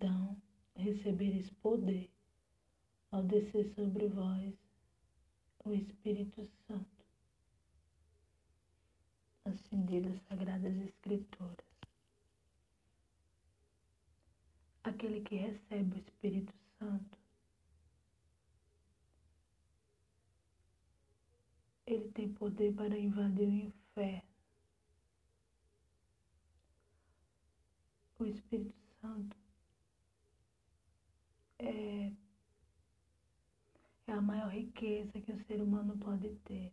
então recebereis poder ao descer sobre vós o Espírito Santo. Assim diz as Sagradas Escrituras. Aquele que recebe o Espírito Santo, ele tem poder para invadir o inferno. O Espírito Santo é, é a maior riqueza que o ser humano pode ter.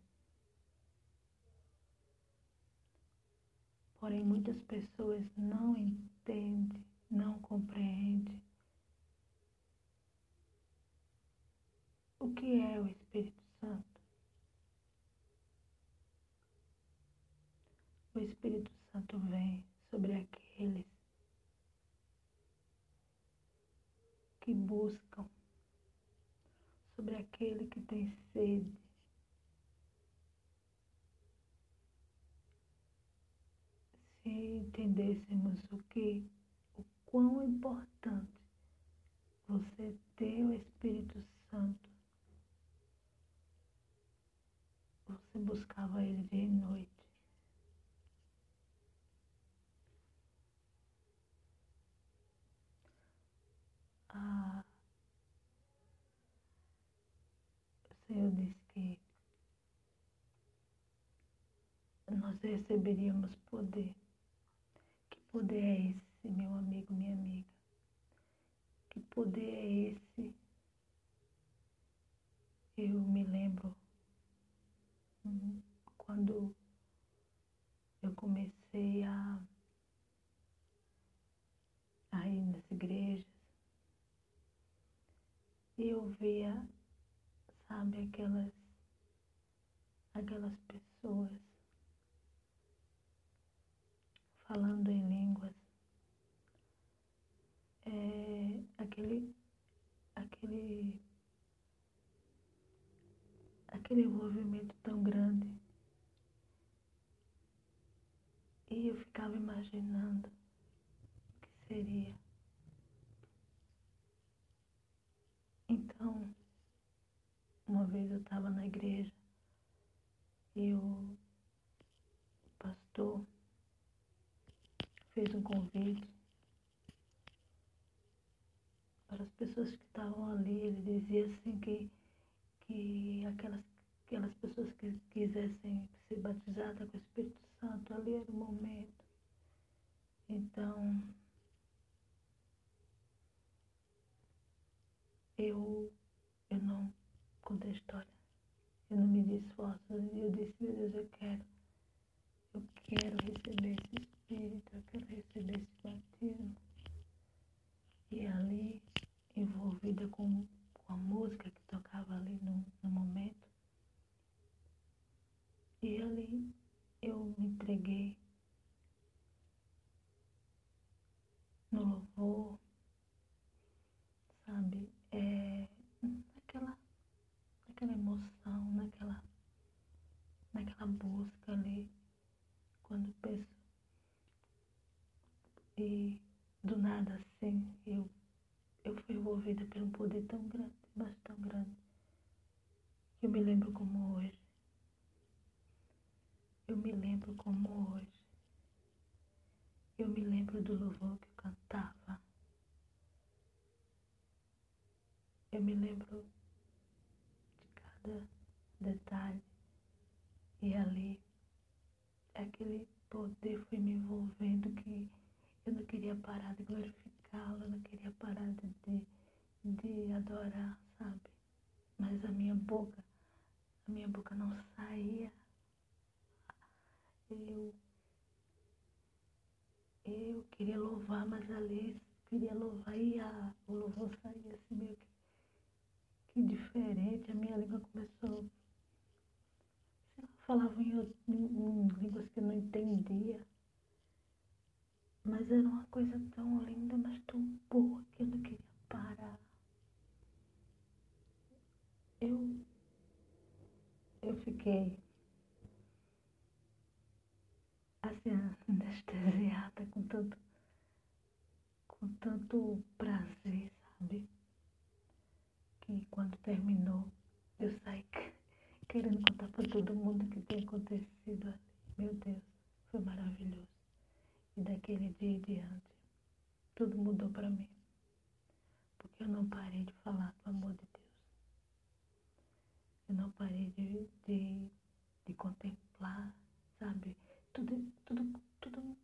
Porém, muitas pessoas não entendem, não compreendem o que é o Espírito Santo. O Espírito Santo vem sobre aqueles que buscam, sobre aquele que tem sede. Se entendêssemos o que, o quão importante você ter o Espírito Santo, você buscava ele dia e noite. Ah, Senhor disse que nós receberíamos poder. Que poder é esse, meu amigo, minha amiga? Que poder é esse? Eu me lembro hum, quando eu comecei a ir nas igrejas e eu via, sabe, aquelas, aquelas pessoas falando em línguas, é, aquele, aquele, aquele envolvimento tão grande. E eu ficava imaginando o que seria. Então, uma vez eu estava na igreja e o pastor fez um convite para as pessoas que estavam ali. Ele dizia assim que, que aquelas, aquelas pessoas que quisessem ser batizadas com o Espírito Santo, ali era o momento. Então, eu, eu não contei a história. Eu não me esforço. Eu disse, meu Deus, eu quero. Eu quero receber esse Espírito, eu quero receber esse batismo. E ali, envolvida com, com a música que tocava ali no, no momento, e ali eu me entreguei no louvor, sabe? É, naquela, naquela emoção, naquela, naquela busca ali, quando penso. E do nada assim, eu, eu fui envolvida por um poder tão grande, mas tão grande. Eu me lembro como hoje. Eu me lembro como hoje. Eu me lembro do louvor que eu cantava. Eu me lembro de cada detalhe. E ali, aquele poder foi me envolvendo que eu não queria parar de glorificá-lo, eu não queria parar de, de adorar, sabe? Mas a minha boca, a minha boca não saía. Eu, eu queria louvar, mas ali queria louvar e a, o louvor saía assim meio que que diferente, a minha língua começou. Falava em, em, em línguas que eu não entendia. Mas era uma coisa tão linda, mas tão boa que eu não queria parar. Eu, eu fiquei assim, anestesiada com tanto, com tanto prazer, sabe? Que quando terminou, eu saí querendo contar para todo mundo que tinha acontecido ali. Meu Deus, foi maravilhoso. E daquele dia em diante, tudo mudou para mim. Porque eu não parei de falar do amor de Deus. Eu parei de, de, de contemplar, sabe? Tudo, tudo, tudo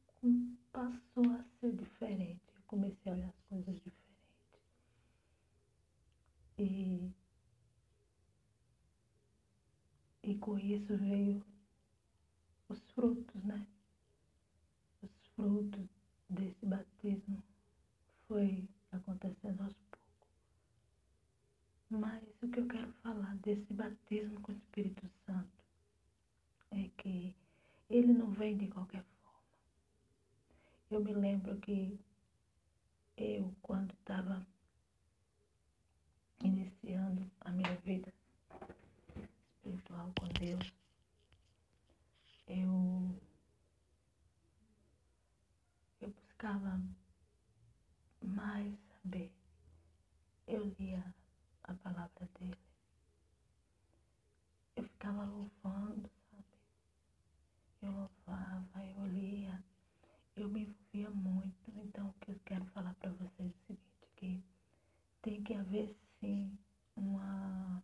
passou a ser diferente. Eu comecei a olhar as coisas diferentes. E, e com isso veio os frutos, né? Os frutos desse batismo foi acontecendo aos poucos. Mas o que eu quero falar desse batismo com o Espírito Santo é que ele não vem de qualquer forma. Eu me lembro que eu, quando estava iniciando a minha vida espiritual com Deus, eu, eu buscava mais saber. Eu lia a palavra dele. Eu ficava louvando, sabe? Eu louvava, eu lia, eu me envolvia muito. Então, o que eu quero falar para vocês é o seguinte, que tem que haver sim uma,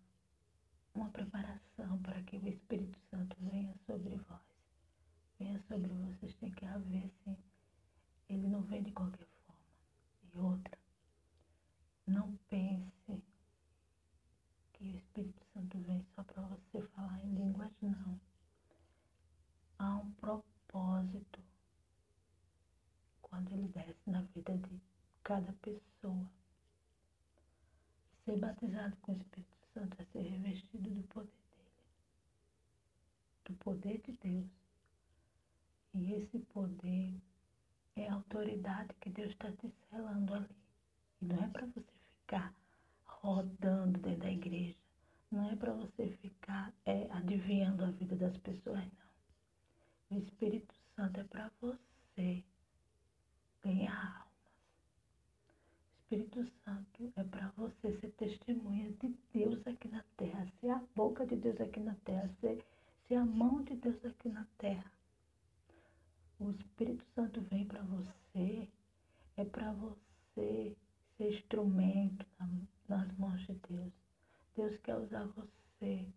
uma preparação para que o Espírito Santo venha sobre vós venha sobre vocês, tem que haver sim. Ele não vem de qualquer forma. E outra, não pense que o Espírito Santo vem só para você falar em línguas, não. Há um propósito quando ele desce na vida de cada pessoa. Ser batizado com o Espírito Santo é ser revestido do poder dele, do poder de Deus e esse poder é a autoridade que Deus está te selando ali. E não é para você ficar rodando dentro da igreja. Não é para você ficar é, adivinhando a vida das pessoas, não. O Espírito Santo é para você ganhar almas. O Espírito Santo é para você ser testemunha de Deus aqui na terra, ser a boca de Deus aqui na terra, ser, ser a mão de Deus aqui na terra. O Espírito Santo vem para você, é para você ser instrumento nas mãos de Deus. Deus quer usar você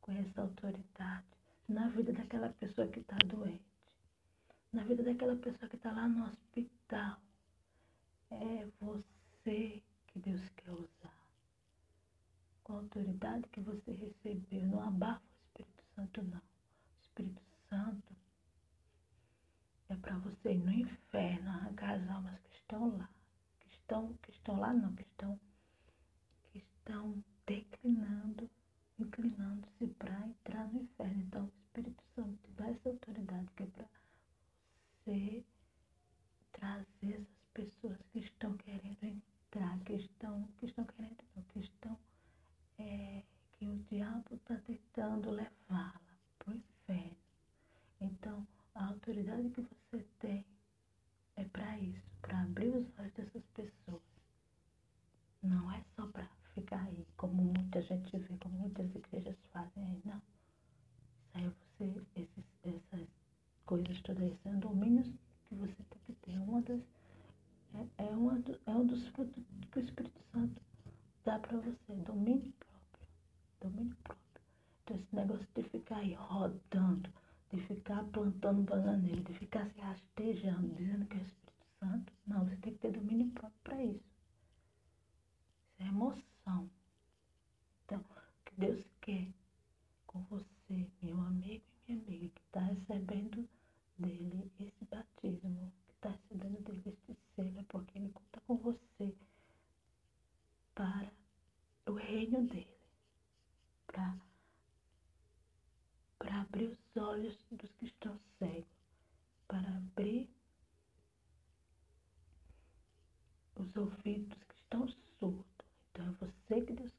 com essa autoridade na vida daquela pessoa que está doente, na vida daquela pessoa que está lá no hospital. É você que Deus quer usar. Com a autoridade que você recebeu. Não abafa o Espírito Santo, não. O Espírito Santo é para você ir no inferno arrancar as almas que estão lá. Que estão, que estão lá não, que estão, que estão declinando, inclinando-se para entrar no inferno. Então o Espírito Santo te dá essa autoridade que é para você trazer essas pessoas que estão querendo entrar, que estão, que estão querendo, não, que estão, é, que o diabo está tentando levá-la para o inferno. Então, a autoridade que você tem é para isso, para abrir os olhos dessas pessoas. Não é só para ficar aí, como muita gente vê, como muitas igrejas fazem aí, não. Isso aí é você, esses, essas coisas todas, esses são domínios que você tem que ter. Uma das, é, é, uma do, é um dos frutos que o Espírito Santo dá para você, domínio próprio. Domínio próprio. Então esse negócio de ficar aí rodando de ficar plantando bananeira, de ficar se rastejando, dizendo que é o Espírito Santo. Não, você tem que ter domínio próprio para isso. Isso é emoção. Então, o que Deus quer com você, meu amigo e minha amiga, que está recebendo dele esse batismo, que está recebendo dele esse selo, é porque ele conta com você para o reino dele, para para abrir os olhos dos que estão cegos, para abrir os estão surdos. Então é você que Deus